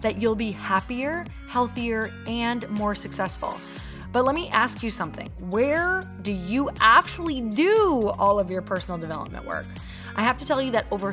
that you'll be happier, healthier, and more successful. But let me ask you something. Where do you actually do all of your personal development work? I have to tell you that over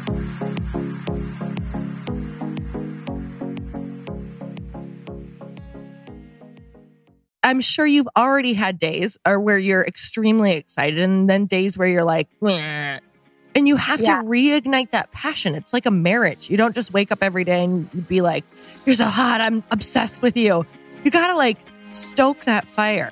I'm sure you've already had days or where you're extremely excited and then days where you're like, Meh. and you have yeah. to reignite that passion. It's like a marriage. You don't just wake up every day and be like, you're so hot. I'm obsessed with you. You got to like stoke that fire.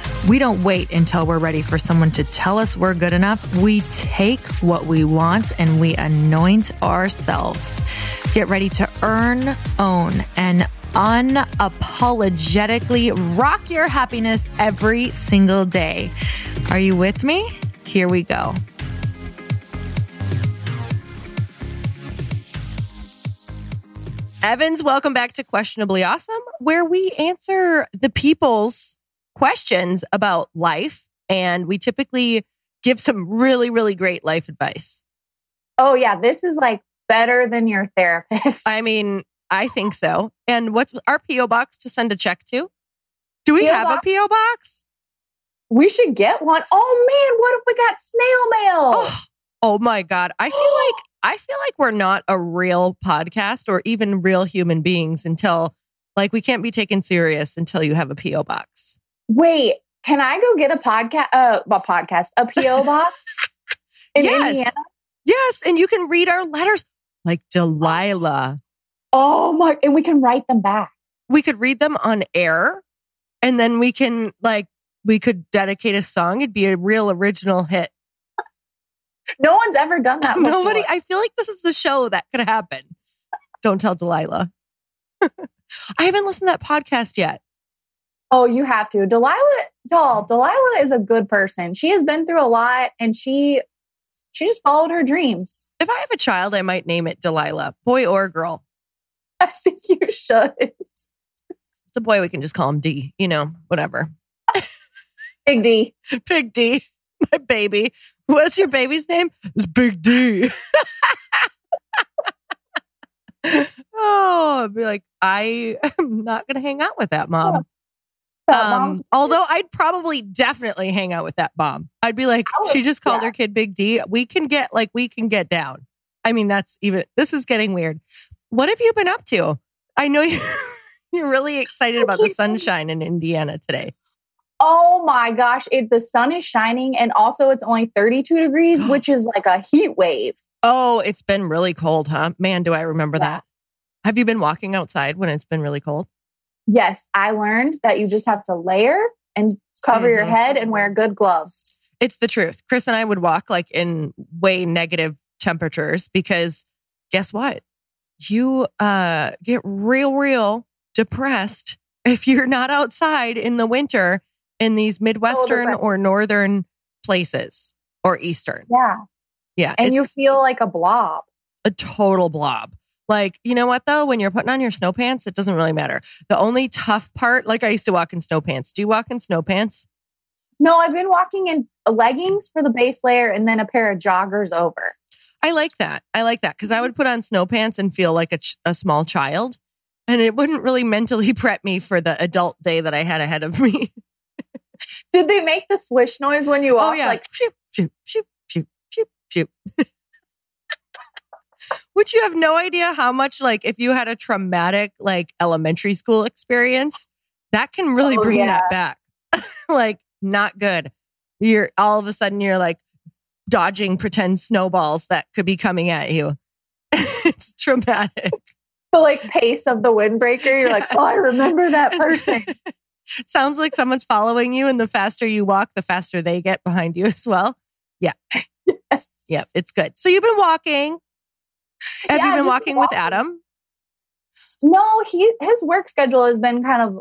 We don't wait until we're ready for someone to tell us we're good enough. We take what we want and we anoint ourselves. Get ready to earn, own, and unapologetically rock your happiness every single day. Are you with me? Here we go. Evans, welcome back to Questionably Awesome, where we answer the people's questions about life. And we typically give some really, really great life advice. Oh, yeah. This is like better than your therapist. I mean, I think so. And what's our P.O. box to send a check to? Do we have box? a P.O. box? We should get one. Oh man, what if we got snail mail? Oh, oh my God. I feel like I feel like we're not a real podcast or even real human beings until like we can't be taken serious until you have a P.O. box. Wait, can I go get a podcast? Uh, a podcast, a PO box in yes. Indiana? Yes, and you can read our letters like Delilah. Oh my! And we can write them back. We could read them on air, and then we can like we could dedicate a song. It'd be a real original hit. no one's ever done that. Before. Nobody. I feel like this is the show that could happen. Don't tell Delilah. I haven't listened to that podcast yet. Oh, you have to. Delilah, y'all, Delilah is a good person. She has been through a lot and she she just followed her dreams. If I have a child, I might name it Delilah, boy or girl. I think you should. It's a boy, we can just call him D, you know, whatever. Big D. Big D, my baby. What's your baby's name? It's Big D. oh, I'd be like, I am not going to hang out with that mom. Um, although I'd probably definitely hang out with that mom. I'd be like, would- she just called yeah. her kid Big D. We can get like, we can get down. I mean, that's even, this is getting weird. What have you been up to? I know you, you're really excited about the sunshine in Indiana today. Oh my gosh, it, the sun is shining and also it's only 32 degrees, which is like a heat wave. Oh, it's been really cold, huh? Man, do I remember Yeah. that. Have you been walking outside when it's been really cold? Yes, I learned that you just have to layer and cover your Mhm. head and wear good gloves. It's the truth. Chris and I would walk like in way negative temperatures because guess what? You uh get real, real depressed if you're not outside in the winter in these Midwestern or northern places or Eastern. Yeah. Yeah. And you feel like a blob. a total blob. Like, you know what though? When you're putting on your snow pants, it doesn't really matter. The only tough part, like I used to walk in snow pants. Do you walk in snow pants? No, I've been walking in leggings for the base layer and then a pair of joggers over. I like that. I like that because I would put on snow pants and feel like a, ch- a small child. And it wouldn't really mentally prep me for the adult day that I had ahead of me. Did they make the swish noise when you walk? oh, yeah. Like, shoot, shoot, shoot, shoot, shoot, shoot. Which you have no idea how much, like, if you had a traumatic, like, elementary school experience, that can really Oh, bring yeah. that back. like, not good. You're all of a sudden, you're like dodging pretend snowballs that could be coming at you. it's traumatic. the like pace of the windbreaker. You're like, oh, I remember that person. Sounds like someone's following you, and the faster you walk, the faster they get behind you as well. Yeah. Yes. Yep, it's good. So you've been walking. Have Yeah, you been just walking with walking. Adam? No, he his work schedule has been kind of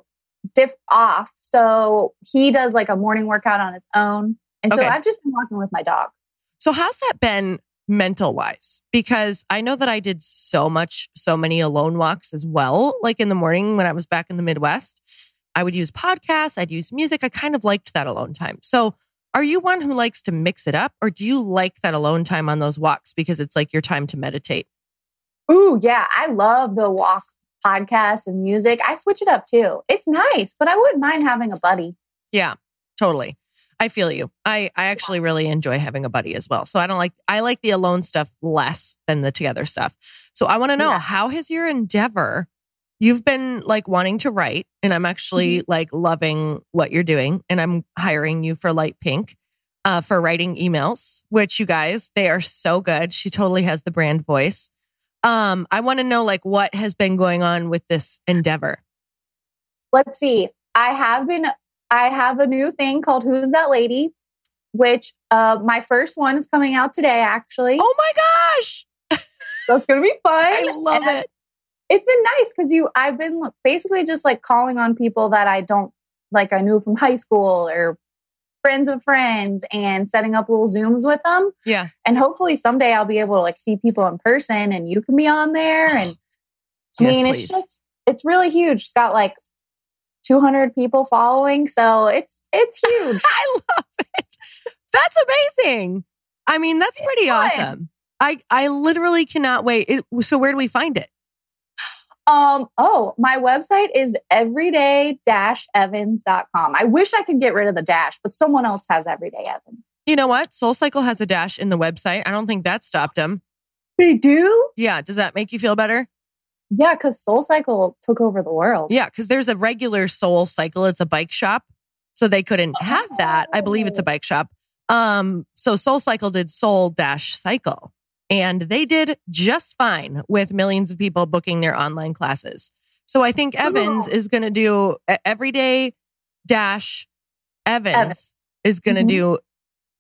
diff off. So he does like a morning workout on his own. And so I've just been walking with my dog. So how's that been mental wise? Because I know that I did so much, so many alone walks as well. Like in the morning when I was back in the Midwest, I would use podcasts, I'd use music. I kind of liked that alone time. So are you one who likes to mix it up or do you like that alone time on those walks because it's like your time to meditate? Ooh, yeah. I love the walk podcast and music. I switch it up too. It's nice, but I wouldn't mind having a buddy. Yeah, totally. I feel you. I I actually really enjoy having a buddy as well. So I don't like I like the alone stuff less than the together stuff. So I want to know Yeah. how has your endeavor you've been like wanting to write and I'm actually like loving what you're doing and I'm hiring you for Light Pink uh for writing emails, which you guys, they are so good. She totally has the brand voice. Um I want to know like what has been going on with this endeavor. Let's see. I have been I have a new thing called Who's That Lady, which uh my first one is coming out today actually. Oh my gosh. that's gonna be fun. I love And it. It's been nice because you I've been basically just like calling on people that I don't like I knew from high school or friends of friends and setting up little zooms with them. Yeah. And hopefully someday I'll be able to like see people in person and you can be on there. And I mean, please. it's just it's really huge. It's got like 200 people following, so it's it's huge. I love it. That's amazing. I mean, that's pretty awesome. I I literally cannot wait. It, so where do we find it? Um, oh, my website is everyday-evans.com. I wish I could get rid of the dash, but someone else has everyday Evans. You know what? Soul Cycle has a dash in the website. I don't think that stopped them. They do? Yeah. Does that make you feel better? Yeah, because Soul Cycle took over the world. Yeah, because there's a regular Soul Cycle. It's a bike shop, so they couldn't have that. I believe it's a bike shop. Um, so Soul Cycle did Soul Dash Cycle, and they did just fine with millions of people booking their online classes. So I think Evans is going to do everyday dash. Evans Evans. is going to Mhm. do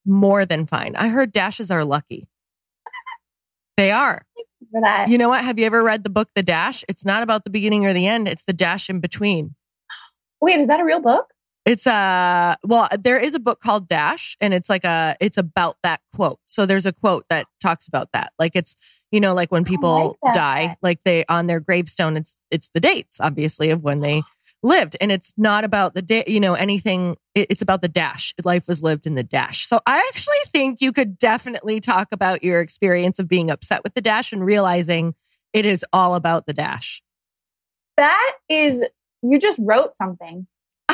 more than fine. I heard dashes are lucky. They are. You know what? Have you ever read the book The Dash? It's not about the beginning or the end, it's the dash in between. Wait, is that a real book? It's a well, there is a book called Dash, and it's like a it's about that quote. So there's a quote that talks about that. Like it's you know like when people like die, like they on their gravestone, it's it's the dates obviously of when they lived, and it's not about the day, you know, anything. it- It's about the dash. Life was lived in the dash. So I actually think you could definitely talk about your experience of being upset with the dash and realizing it is all about the dash. That is, you just wrote something.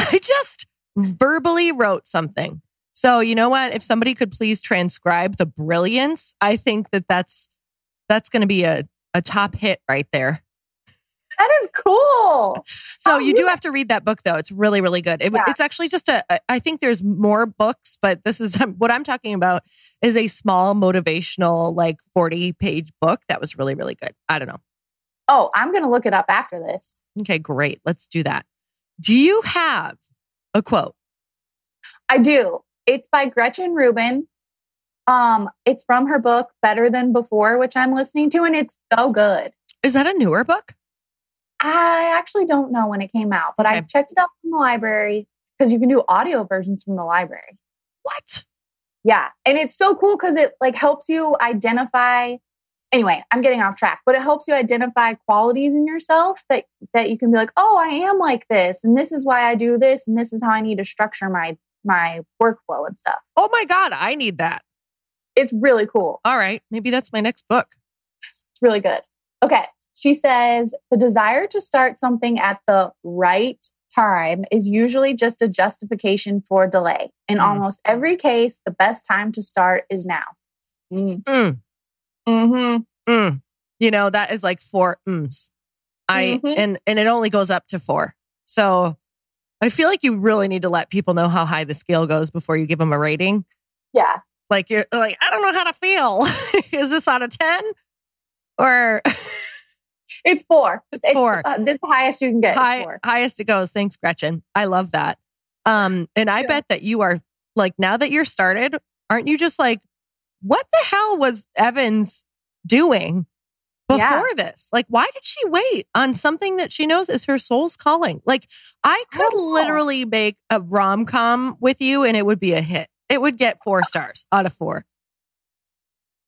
I just verbally wrote something. So you know what? If somebody could please transcribe the brilliance, I think that that's that's going to be a a top hit right there. That is cool. So Oh, you do yeah. have to read that book though. It's really really good. It, Yeah. It's actually just a I think there's more books, but this is what I'm talking about is a small motivational like 40 page book that was really really good. I don't know. Oh, I'm going to look it up after this. Okay, great. Let's do that. Do you have a quote? I do. It's by Gretchen Rubin. Um, it's from her book Better Than Before, which I'm listening to, and it's so good. Is that a newer book? I actually don't know when it came out, but I checked it out from the library because you can do audio versions from the library. What? Yeah. And it's so cool because it like helps you identify anyway, I'm getting off track, but it helps you identify qualities in yourself that that you can be like, oh, I am like this, and this is why I do this, and this is how I need to structure my my workflow and stuff. Oh my god, I need that. It's really cool. All right, maybe that's my next book. It's really good. Okay. She says the desire to start something at the right time is usually just a justification for delay. In Mm. almost every case, the best time to start is now. Mm. Mm, hmm mm. You know, that is like four mms. I Mhm. and and it only goes up to four. So I feel like you really need to let people know how high the scale goes before you give them a rating. Yeah. Like you're like, I don't know how to feel. is this out of 10? Or It's four. It's four. Uh, this is the highest you can get. It's high, four. highest it goes. Thanks, Gretchen. I love that. Um, and I Yeah. bet that you are like now that you're started, aren't you just like, what the hell was Evans doing before Yeah. this? Like, why did she wait on something that she knows is her soul's calling? Like, I could don't literally make a rom com with you and it would be a hit. It would get four uh, stars out of four.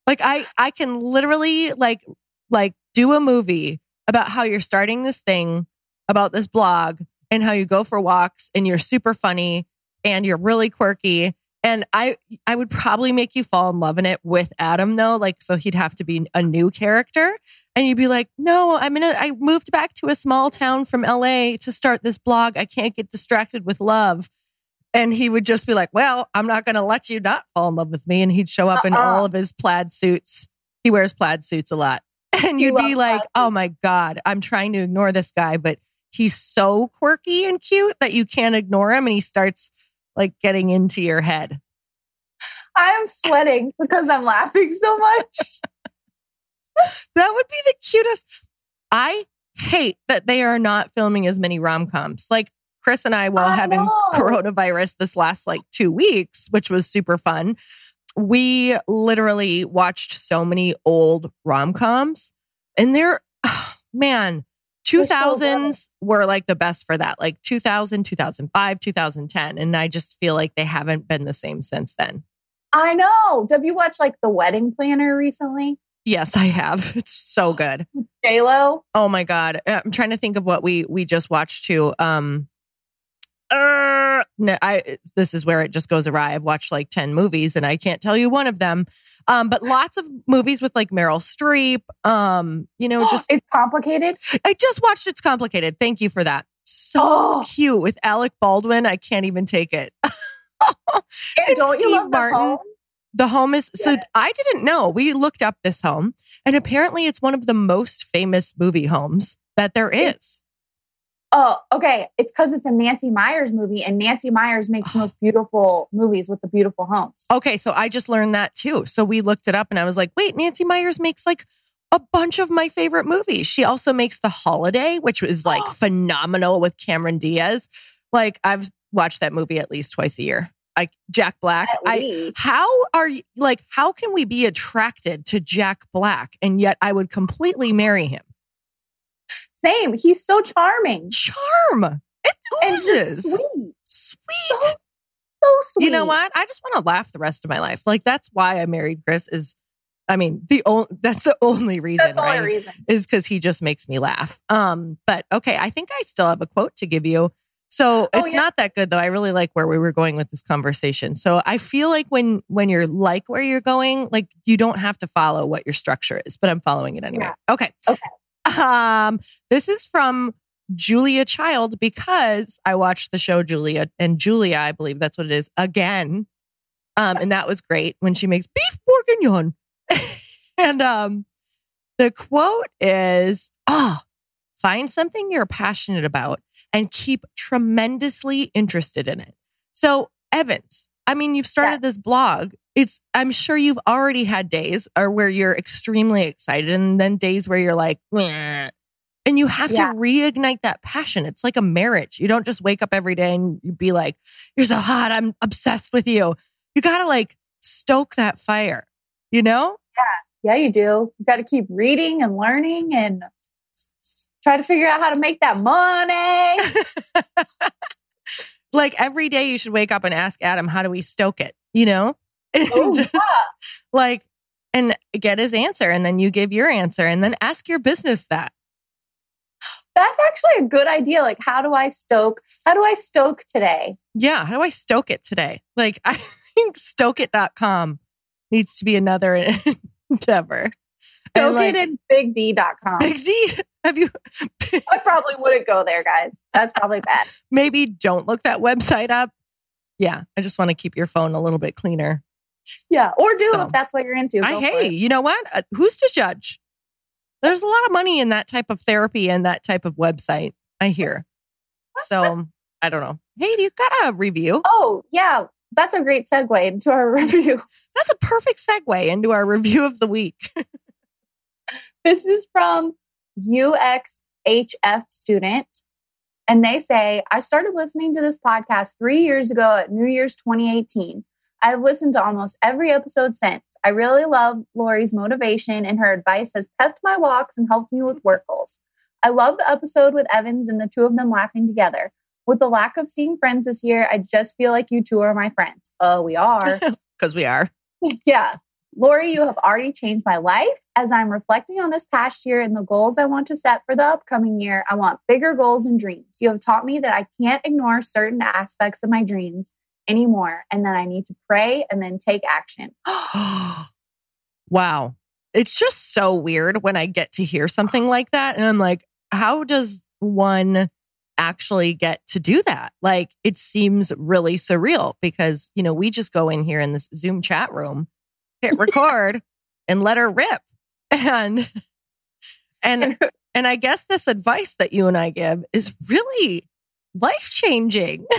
Like I I can literally like like do a movie about how you're starting this thing about this blog and how you go for walks and you're super funny and you're really quirky and I I would probably make you fall in love in it with Adam though like so he'd have to be a new character. And you'd be like no I'm in a I moved back to a small town from LA to start this blog. I can't get distracted with love. And he would just be like well I'm not going to let you not fall in love with me. And he'd show up in Uh-uh. all of his plaid suits. He wears plaid suits a lot. And you'd be like plaid oh my god I'm trying to ignore this guy but he's so quirky and cute that you can't ignore him. And he starts like getting into your head. I am sweating because I'm laughing so much. That would be the cutest. I hate that they are not filming as many rom coms. Like Chris and I, while I having know. coronavirus this last like two weeks, which was super fun, we literally watched so many old rom coms. And they're, man, They're so 2000s were like the best for that, like 2000, 2005, 2010. And I just feel like they haven't been the same since then. I know. Have you watched like The Wedding Planner recently? Yes, I have. It's so good. J Lo. Oh my god, Uh, I'm trying to think of what we we just watched too. Um, no, I this is where it just goes awry. I've watched like ten movies and I can't tell you one of them. Um, but lots of movies with like Meryl Streep. Um, you know, just it's complicated. I just watched It's Complicated. Thank you for that. So Oh. cute with Alec Baldwin. I can't even take it. And And don't you Steve love the Martin. home? The home is so I didn't know. We looked up this home and apparently it's one of the most famous movie homes that there is. Oh, okay. It's because it's a Nancy Meyers movie, and Nancy Meyers makes the ah. most beautiful movies with the beautiful homes. Okay, so I just learned that too. So we looked it up and I was like, wait, Nancy Meyers makes like a bunch of my favorite movies. She also makes The Holiday, which was like oh. phenomenal with Cameron Diaz. Like I've watched that movie at least twice a year. like Jack Black. I how are you like how can we be attracted to Jack Black and yet I would completely marry him? Same. He's so charming. Charm. It oozes. sweet. Sweet. So, so sweet. You know what? I just want to laugh the rest of my life. Like that's why I married Chris is I mean, the only that's the only reason, That's the right? only reason. Is because he just makes me laugh. Um, but okay, I think I still have a quote to give you. So Oh, it's yeah. not that good though. I really like where we were going with this conversation. So I feel like when when you're like where you're going, like you don't have to follow what your structure is, but I'm following it anyway. Okay. Okay. Um, this is from Julia Child because I watched the show Julia and Julia, I believe that's what it is, again. Um, and that was great when she makes beef bourguignon. and um, the quote is, "Ah, find something you're passionate about and keep tremendously interested in it." So, Evans, I mean, you've started this blog. It's I'm sure you've already had days or where you're extremely excited and then days where you're like, "Meh." and you have Yeah. to reignite that passion. It's like a marriage. You don't just wake up every day and you be like, "You're so hot, I'm obsessed with you." You got to like stoke that fire, you know? Yeah, yeah you do. You got to keep reading and learning and try to figure out how to make that money. like every day you should wake up and ask Adam, "How do we stoke it?" You know? Oh, And, yeah. like and get his answer and then you give your answer and then ask your business that. That's actually a good idea. Like, how do I stoke? How do I stoke today? Yeah, how do I stoke it today? Like I think stokeit.com needs to be another endeavor. Stoke like, it in bigd.com. Big D, have you I probably wouldn't go there, guys. That's probably bad. maybe don't look that website up? Yeah, I just want to keep your phone a little bit cleaner. Yeah. Or do So, if that's what you're into. I hey, you know what? Uh, who's to judge? There's a lot of money in that type of therapy and that type of website. I hear. So I don't know. Hey, do you got a review? Oh, yeah. That's a great segue into our review. That's a perfect segue into our review of the week. This is from UXHF student. And they say, I started listening to this podcast three years ago at New Year's 2018. I've listened to almost every episode since. I really love Lori's motivation, and her advice has pepped my walks and helped me with work goals. I love the episode with Evans and the two of them laughing together. With the lack of seeing friends this year, I just feel like you two are my friends. Oh, we are. Because we are. Yeah. Lori, you have already changed my life. As I'm reflecting on this past year and the goals I want to set for the upcoming year, I want bigger goals and dreams. You have taught me that I can't ignore certain aspects of my dreams anymore and then I need to pray and then take action. wow. It's just so weird when I get to hear something like that. And I'm like, how does one actually get to do that? Like, it seems really surreal because, you know, we just go in here in this Zoom chat room, hit record, and let her rip. And, and, and I guess this advice that you and I give is really life changing.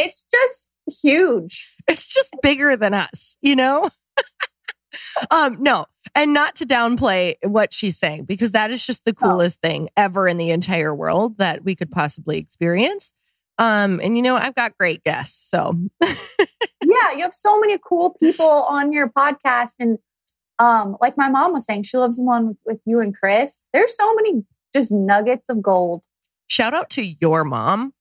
It's just huge. it's just bigger than us, you know? um, no, and not to downplay what she's saying, because that is just the No. coolest thing ever in the entire world that we could possibly experience. Um, and you know, I've got great guests. So yeah, you have so many cool people on your podcast. And um, like my mom was saying, she loves the one with, with you and Chris. There's so many just nuggets of gold. shout out to your mom.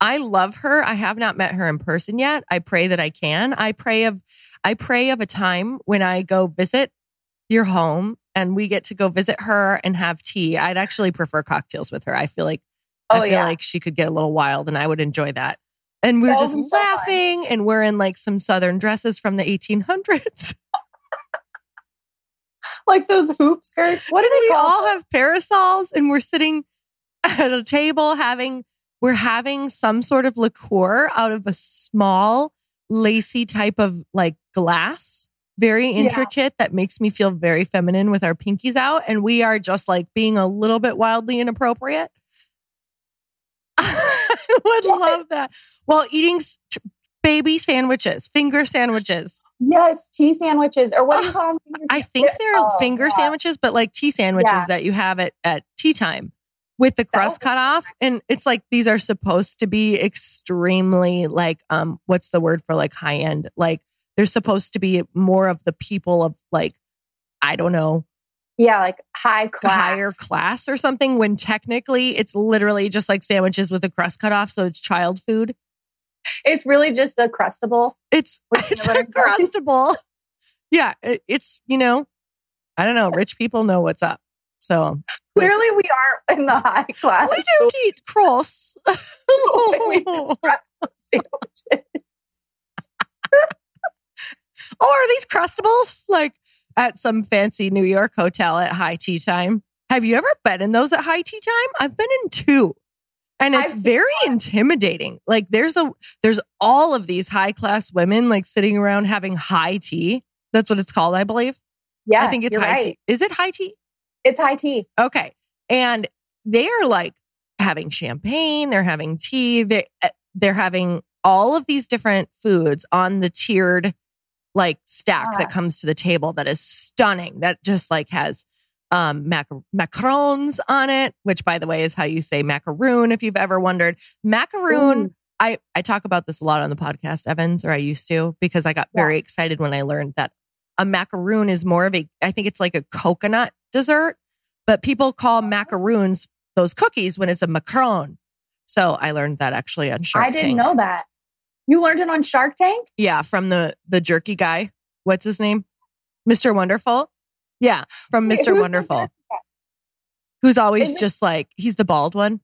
I love her. I have not met her in person yet. I pray that I can. I pray of I pray of a time when I go visit your home and we get to go visit her and have tea. I'd actually prefer cocktails with her. I feel like Oh, I feel yeah. like she could get a little wild and I would enjoy that. And we're That just so fun. laughing and we're in like some southern dresses from the 1800s. Like those hoop skirts. What do we all have parasols and we're sitting at a table having we're having some sort of liqueur out of a small lacy type of like glass very Yeah. intricate that makes me feel very feminine with our pinkies out and we are just like being a little bit wildly inappropriate i would Yes. love that while eating t- baby sandwiches finger sandwiches Yes, tea sandwiches, or what do you call them? I think they're Oh, finger yeah. sandwiches, but like tea sandwiches Yeah. that you have at, at tea time. With the crust cut off. And it's like these are supposed to be extremely like um what's the word for like high end? Like they're supposed to be more of the people of like, I don't know. Yeah, like high class. Higher class or something when technically it's literally just like sandwiches with the crust cut off. So it's child food. It's really just a crustable. It's, it's a crustable. yeah. It, it's, you know, I don't know. Rich people know what's up. So clearly, we aren't in the high class. We don't eat cross. oh, are these crustables like at some fancy New York hotel at high tea time? Have you ever been in those at high tea time? I've been in two. And it's very intimidating. Like there's a there's all of these high class women like sitting around having high tea. That's what it's called, I believe. Yeah. I think it's high right. tea. Is it high tea? It's high tea. Okay. And they are like having champagne, they're having tea, they uh, they're having all of these different foods on the tiered like stack that comes to the table that is stunning. That just like has um mac- macarons on it, which by the way is how you say macaroon if you've ever wondered. Macaroon Ooh. I, I talk about this a lot on the podcast, Evans, or I used to, because I got very excited when I learned that a macaroon is more of a, I think it's like a coconut dessert, but people call macaroons those cookies when it's a macaron. So I learned that actually on Shark Tank. I didn't know that. You learned it on Shark Tank? Yeah, from the the jerky guy. What's his name? Mr. Wonderful. Yeah, from Mr. the Wonderful, who's always Is it- just like he's the bald one.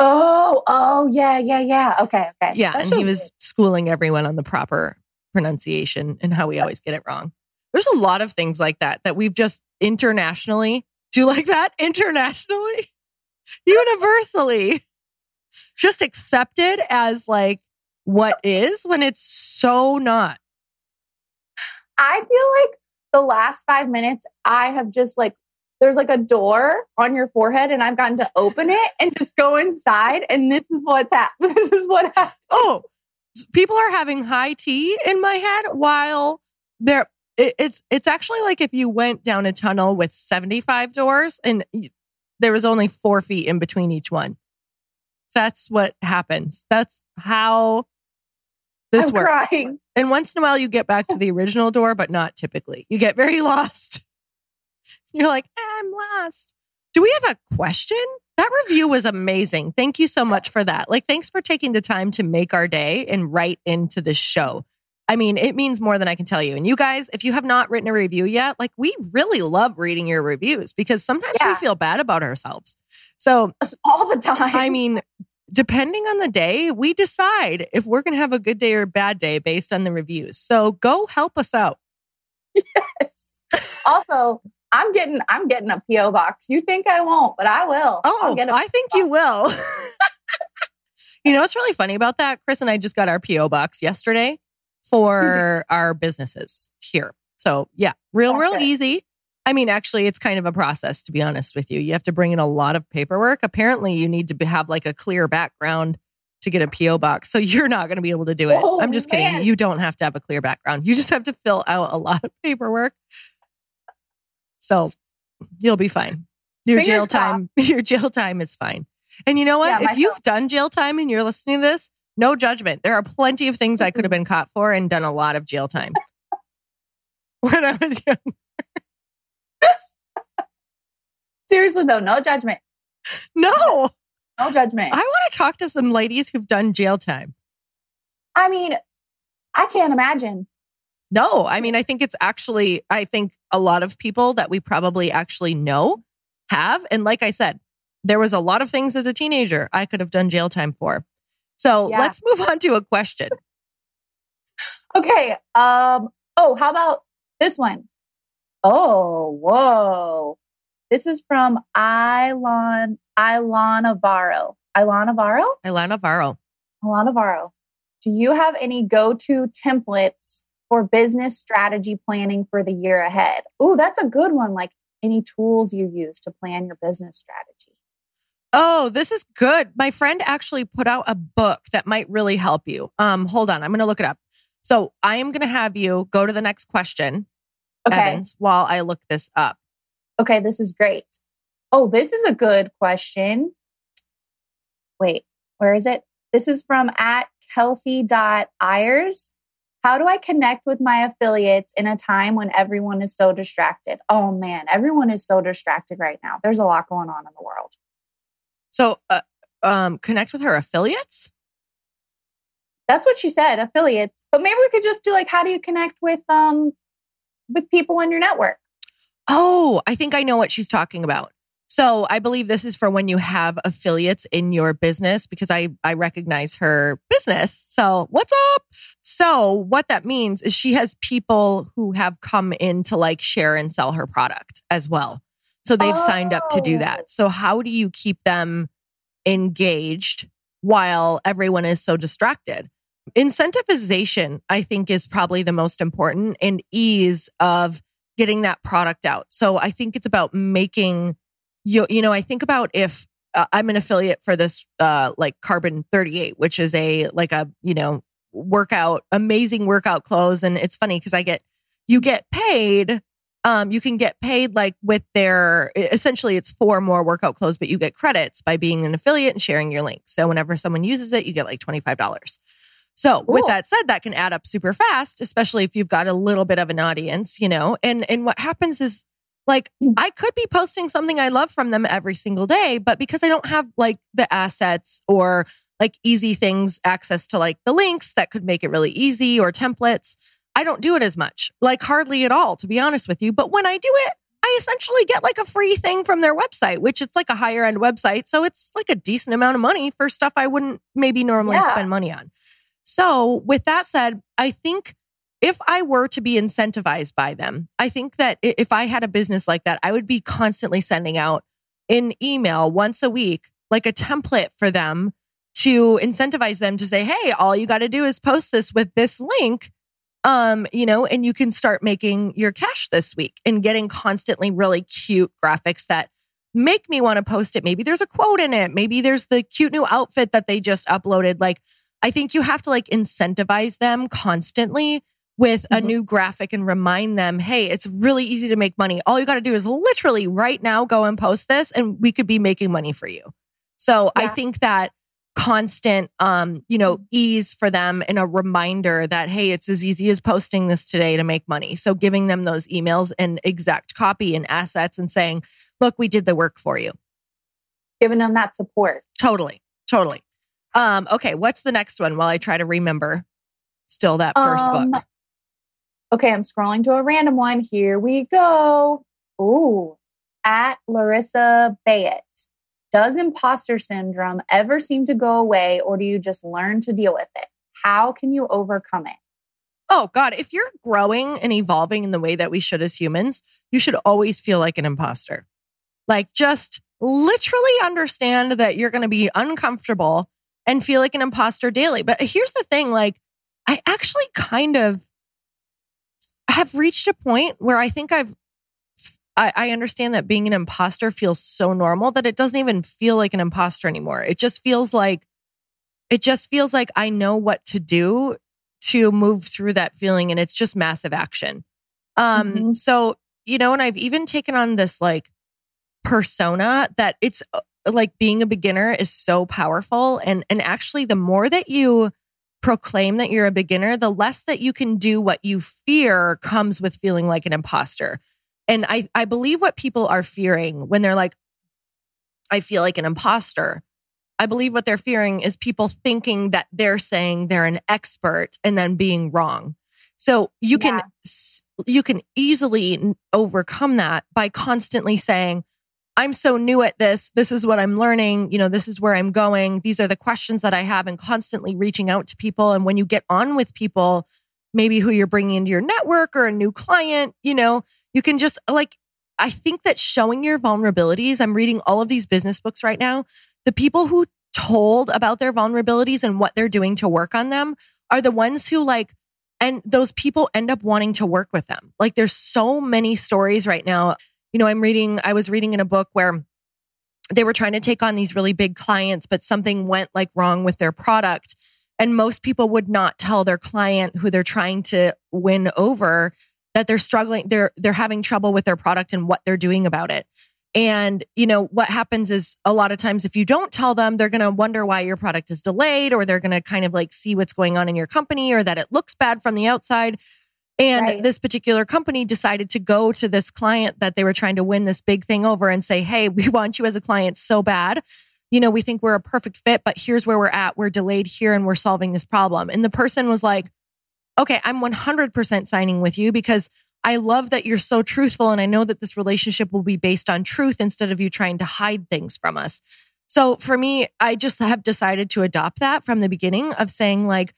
Oh, oh, yeah, yeah, yeah. Okay, okay. Yeah, That and he was good. schooling everyone on the proper pronunciation and how we always get it wrong. There's a lot of things like that that we've just internationally do you like that internationally, universally, just accepted as like what is when it's so not. I feel like the last five minutes, I have just like, there's like a door on your forehead, and I've gotten to open it and just go inside. And this is what's happened. This is what happened. Oh, people are having high tea in my head while they're. It- It's it's actually like if you went down a tunnel with 75 doors and there was only four feet in between each one. That's what happens. That's how this I'm works. crying. And once in a while, you get back to the original door, but not typically. You get very lost. You're like, I'm lost. Do we have a question? That review was amazing. Thank you so much for that. Like, thanks for taking the time to make our day and write into this show. I mean, it means more than I can tell you. And you guys, if you have not written a review yet, like, we really love reading your reviews because sometimes we feel bad about ourselves. So, all the time. I mean, depending on the day, we decide if we're going to have a good day or a bad day based on the reviews. So go help us out. Yes. also, I'm getting I'm getting a PO box. You think I won't, but I will. Oh, I'll get a I think you will. you know what's really funny about that? Chris and I just got our PO box yesterday for our businesses here. So yeah, real, That's real good. easy. I mean, actually, it's kind of a process to be honest with you. You have to bring in a lot of paperwork. Apparently, you need to have like a clear background to get a PO box. So you're not going to be able to do it. Oh, I'm just kidding. You don't have to have a clear background. You just have to fill out a lot of paperwork. So you'll be fine. Your Fingers jail time, your jail time is fine. And you know what? Yeah, if you've done jail time and you're listening to this, no judgment. There are plenty of things I could have been caught for and done a lot of jail time. when I was young. Seriously though, no judgment. No, No judgment. I want to talk to some ladies who've done jail time. I mean, I can't imagine. No, I mean, I think it's actually, I think a lot of people that we probably actually know have. And like I said, there was a lot of things as a teenager I could have done jail time for. So Yeah. let's move on to a question. Okay. Um, oh, how about this one? Oh, whoa. This is from Ilon Ilon Navarro. Ilon Navarro? Ilana Navarro. Ilon Navarro. Do you have any go-to templates for business strategy planning for the year ahead? Oh, that's a good one. Like any tools you use to plan your business strategy. Oh, this is good. My friend actually put out a book that might really help you. Um, hold on, I'm going to look it up. So I am going to have you go to the next question, Okay. Evans, while I look this up. Okay, this is great. Oh, this is a good question. wait, where is it? This is from at kelsey.ayers. How do I connect with my affiliates in a time when everyone is so distracted? Oh man, everyone is so distracted right now. There's a lot going on in the world. So, uh, um, connect with her affiliates? That's what she said, affiliates. But maybe we could just do like, how do you connect with um with people in your network? Oh, I think I know what she's talking about. So I believe this is for when you have affiliates in your business because I, I recognize her business. So what's up? So what that means is she has people who have come in to like share and sell her product as well. So they've oh. signed up to do oh. that. So how do you keep them engaged while everyone is so distracted? Incentivization, I think, is probably the most important and ease of getting that product out. So I think it's about making you you know, I think about if uh, I'm an affiliate for this uh like Carbon 38, which is a like a, you know, workout, amazing workout clothes and it's funny cuz I get you get paid um, you can get paid like with their essentially it's four more workout clothes, but you get credits by being an affiliate and sharing your link. So whenever someone uses it, you get like $25. So cool. with that said, that can add up super fast, especially if you've got a little bit of an audience, you know, and, and what happens is like mm. I could be posting something I love from them every single day, but because I don't have like the assets or like easy things, access to like the links that could make it really easy or templates, I don't do it as much, like hardly at all, to be honest with you. But when I do it, I essentially get like a free thing from their website, which it's like a higher end website. So it's like a decent amount of money for stuff I wouldn't maybe normally yeah. spend money on. So, with that said, I think if I were to be incentivized by them, I think that if I had a business like that, I would be constantly sending out an email once a week, like a template for them to incentivize them to say, Hey, all you got to do is post this with this link. Um, you know, and you can start making your cash this week and getting constantly really cute graphics that make me want to post it. Maybe there's a quote in it. Maybe there's the cute new outfit that they just uploaded. Like, I think you have to like incentivize them constantly with a mm-hmm. new graphic and remind them, hey, it's really easy to make money. All you got to do is literally right now go and post this and we could be making money for you. So yeah. I think that constant um you know ease for them and a reminder that hey it's as easy as posting this today to make money so giving them those emails and exact copy and assets and saying look we did the work for you giving them that support totally totally um okay what's the next one while i try to remember still that first um, book Okay, I'm scrolling to a random one. Here we go. Ooh, at Larissa Bayet. Does imposter syndrome ever seem to go away, or do you just learn to deal with it? How can you overcome it? Oh, God, if you're growing and evolving in the way that we should as humans, you should always feel like an imposter. Like, just literally understand that you're going to be uncomfortable and feel like an imposter daily. But here's the thing like, I actually kind of have reached a point where I think I've I, I, understand that being an imposter feels so normal that it doesn't even feel like an imposter anymore. It just feels like it just feels like I know what to do to move through that feeling and it's just massive action. Um mm-hmm. so you know and I've even taken on this like persona that it's uh, like being a beginner is so powerful and and actually the more that you proclaim that you're a beginner, the less that you can do what you fear comes with feeling like an imposter. And I, I believe what people are fearing when they're like, I feel like an imposter. I believe what they're fearing is people thinking that they're saying they're an expert and then being wrong. So you can you can easily overcome that by constantly saying, I'm so new at this. This is what I'm learning. You know, this is where I'm going. These are the questions that I have and constantly reaching out to people. And when you get on with people, maybe who you're bringing into your network or a new client, you know, you can just like, I think that showing your vulnerabilities, I'm reading all of these business books right now. The people who told about their vulnerabilities and what they're doing to work on them are the ones who like, and those people end up wanting to work with them. Like there's so many stories right now you know, I'm reading, I was reading in a book where they were trying to take on these really big clients, but something went like wrong with their product. And most people would not tell their client who they're trying to win over that they're struggling, they're they're having trouble with their product and what they're doing about it. And, you know, what happens is a lot of times if you don't tell them, they're going to wonder why your product is delayed or they're going to kind of like see what's going on in your company or that it looks bad from the outside. And right. this particular company decided to go to this client that they were trying to win this big thing over and say, Hey, we want you as a client so bad. You know, we think we're a perfect fit, but here's where we're at. We're delayed here and we're solving this problem. And the person was like, Okay, I'm 100% signing with you because I love that you're so truthful. And I know that this relationship will be based on truth instead of you trying to hide things from us. So for me, I just have decided to adopt that from the beginning of saying, like,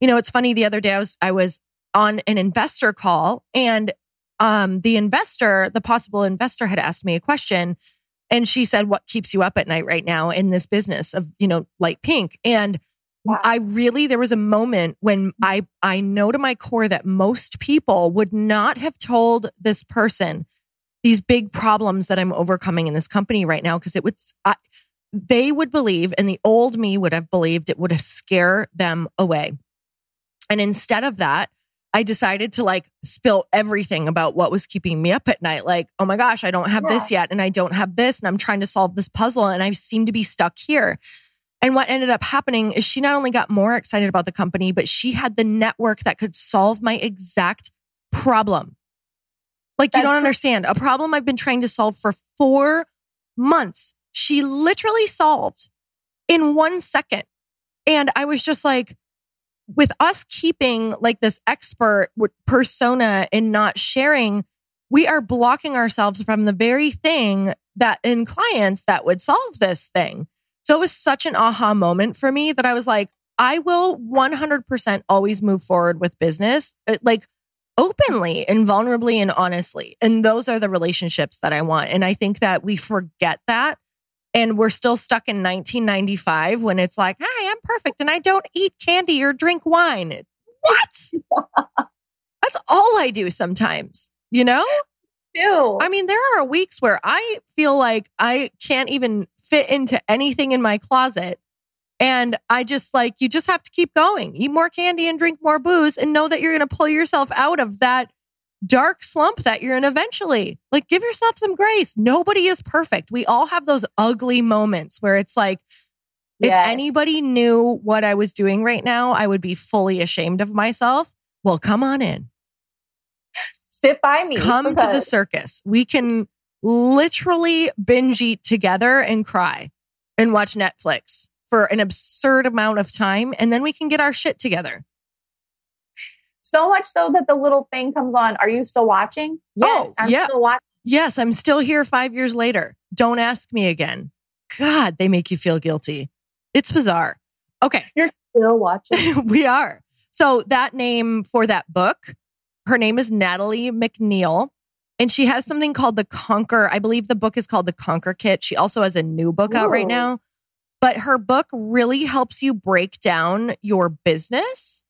you know, it's funny. The other day I was, I was on an investor call and um, the investor, the possible investor had asked me a question and she said, what keeps you up at night right now in this business of, you know, light pink? And I really there was a moment when I I know to my core that most people would not have told this person these big problems that I'm overcoming in this company right now because it would I, they would believe and the old me would have believed it would scare them away. And instead of that, I decided to like spill everything about what was keeping me up at night. Like, oh my gosh, I don't have yeah. this yet. And I don't have this. And I'm trying to solve this puzzle. And I seem to be stuck here. And what ended up happening is she not only got more excited about the company, but she had the network that could solve my exact problem. Like, That's you don't understand a problem I've been trying to solve for four months. She literally solved in one second. And I was just like, with us keeping like this expert persona and not sharing, we are blocking ourselves from the very thing that in clients that would solve this thing. So it was such an aha moment for me that I was like, I will 100% always move forward with business, uh, like openly and vulnerably and honestly. And those are the relationships that I want. And I think that we forget that. And we're still stuck in 1995 when it's like, hi, I'm perfect and I don't eat candy or drink wine. What? That's all I do sometimes, you know? Ew. I mean, there are weeks where I feel like I can't even fit into anything in my closet. And I just like, you just have to keep going, eat more candy and drink more booze and know that you're going to pull yourself out of that dark slump that you're in eventually. Like, give yourself some grace. Nobody is perfect. We all have those ugly moments where it's like, yes. if anybody knew what I was doing right now, I would be fully ashamed of myself. Well, come on in. Sit by me. Come because- to the circus. We can literally binge eat together and cry and watch Netflix for an absurd amount of time. And then we can get our shit together. So much so that the little thing comes on. Are you still watching? Yes, oh, I'm yeah. still watching. Yes, I'm still here five years later. Don't ask me again. God, they make you feel guilty. It's bizarre. Okay. You're still watching. we are. So that name for that book, her name is Natalie MacNeil. And she has something called the Conquer. I believe the book is called the Conquer Kit. She also has a new book Ooh. out right now. But her book really helps you break down your business.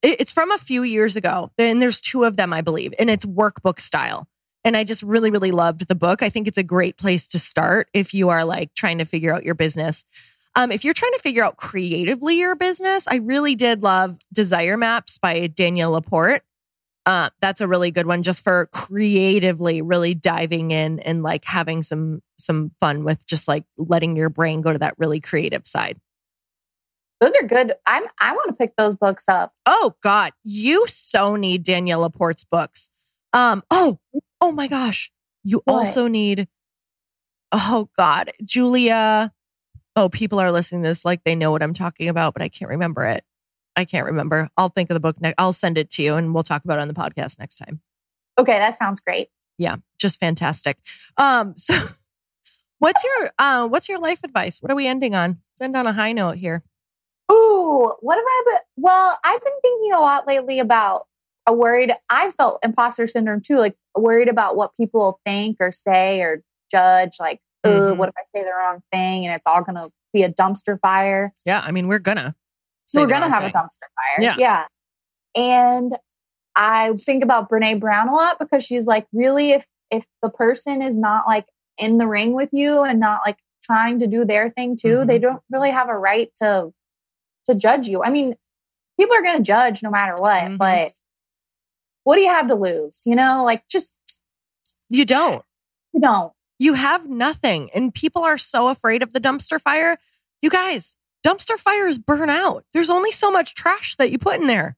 It's from a few years ago. And there's two of them, I believe. And it's workbook style. And I just really, really loved the book. I think it's a great place to start if you are like trying to figure out your business. Um, if you're trying to figure out creatively your business, I really did love Desire Maps by Danielle Laporte. Uh, that's a really good one just for creatively really diving in and like having some some fun with just like letting your brain go to that really creative side. Those are good. I'm I want to pick those books up. Oh God, you so need Danielle Laporte's books. Um, oh, oh my gosh. You what? also need oh God, Julia. Oh, people are listening to this like they know what I'm talking about, but I can't remember it. I can't remember. I'll think of the book next. I'll send it to you and we'll talk about it on the podcast next time. Okay, that sounds great. Yeah, just fantastic. Um, so what's your uh what's your life advice? What are we ending on? Let's end on a high note here. Ooh, what have I been? Well, I've been thinking a lot lately about a worried. I felt imposter syndrome too, like worried about what people think or say or judge. Like, mm-hmm. what if I say the wrong thing and it's all gonna be a dumpster fire? Yeah, I mean, we're gonna. So we're going to have thing. a dumpster fire. Yeah. Yeah. And I think about Brene Brown a lot because she's like, really, if if the person is not like in the ring with you and not like trying to do their thing too, mm-hmm. they don't really have a right to to judge you. I mean, people are going to judge no matter what, mm-hmm. but what do you have to lose? You know, like just you don't. You don't. You have nothing. And people are so afraid of the dumpster fire. You guys, dumpster fires burn out. There's only so much trash that you put in there.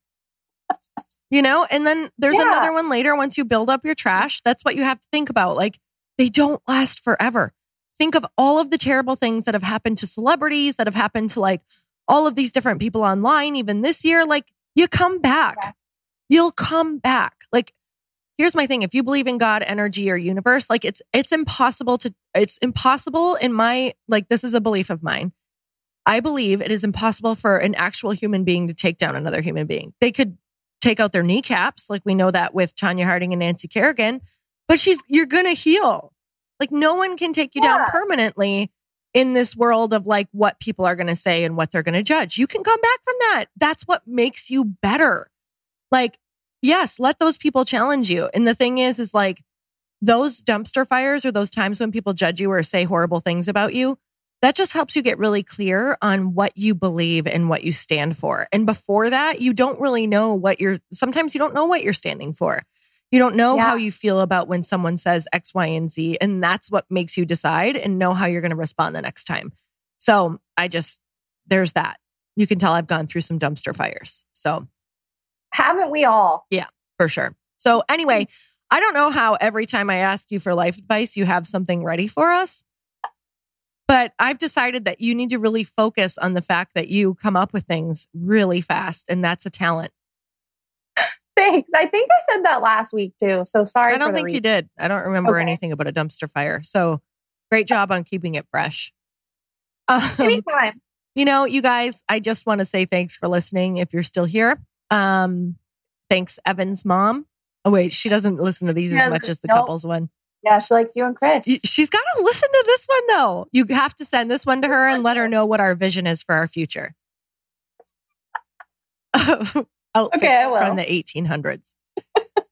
You know, and then there's yeah. another one later once you build up your trash. That's what you have to think about. Like they don't last forever. Think of all of the terrible things that have happened to celebrities, that have happened to like all of these different people online, even this year. Like you come back. Yeah. You'll come back. Like here's my thing if you believe in god energy or universe like it's it's impossible to it's impossible in my like this is a belief of mine i believe it is impossible for an actual human being to take down another human being they could take out their kneecaps like we know that with Tonya Harding and nancy kerrigan but she's you're gonna heal like no one can take you yeah. down permanently in this world of like what people are going to say and what they're going to judge. You can come back from that. That's what makes you better. Like yes, let those people challenge you. And the thing is, is like those dumpster fires or those times when people judge you or say horrible things about you, that just helps you get really clear on what you believe and what you stand for. And before that, you don't really know what you're, sometimes you don't know what you're standing for. You don't know yeah. how you feel about when someone says X, Y, and Z. And that's what makes you decide and know how you're going to respond the next time. So I just, there's that. You can tell I've gone through some dumpster fires. So haven't we all? Yeah, for sure. So, anyway, mm. I don't know how every time I ask you for life advice, you have something ready for us. But I've decided that you need to really focus on the fact that you come up with things really fast, and that's a talent. Thanks. I think I said that last week too. So sorry. I don't think you did. I don't remember okay. anything about a dumpster fire. So great job on keeping it fresh. Um, Anytime. You know, you guys, I just want to say thanks for listening. If you're still here, um, thanks, Evan's mom. Oh wait, she doesn't listen to these as much as the nope. couples one. Yeah, she likes you and Chris. She's got to listen to this one though. You have to send this one to her and let her know what our vision is for our future. okay, from the 1800s.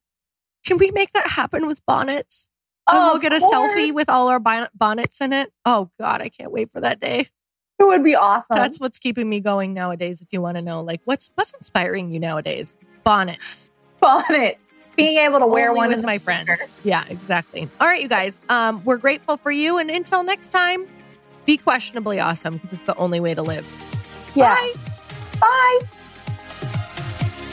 Can we make that happen with bonnets? And we'll get a course. selfie with all our bonnets in it. Oh God, I can't wait for that day. It would be awesome. That's what's keeping me going nowadays. If you want to know, like what's what's inspiring you nowadays? Bonnets. Bonnets. Being able to wear one with my friends. Yeah, exactly. All right, you guys. Um, we're grateful for you, and until next time, be questionably awesome because it's the only way to live. Yeah. Bye. Bye.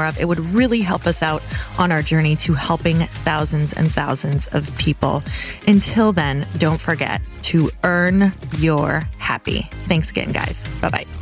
of. It would really help us out on our journey to helping thousands and thousands of people. Until then, don't forget to earn your happy. Thanks again, guys. Bye bye.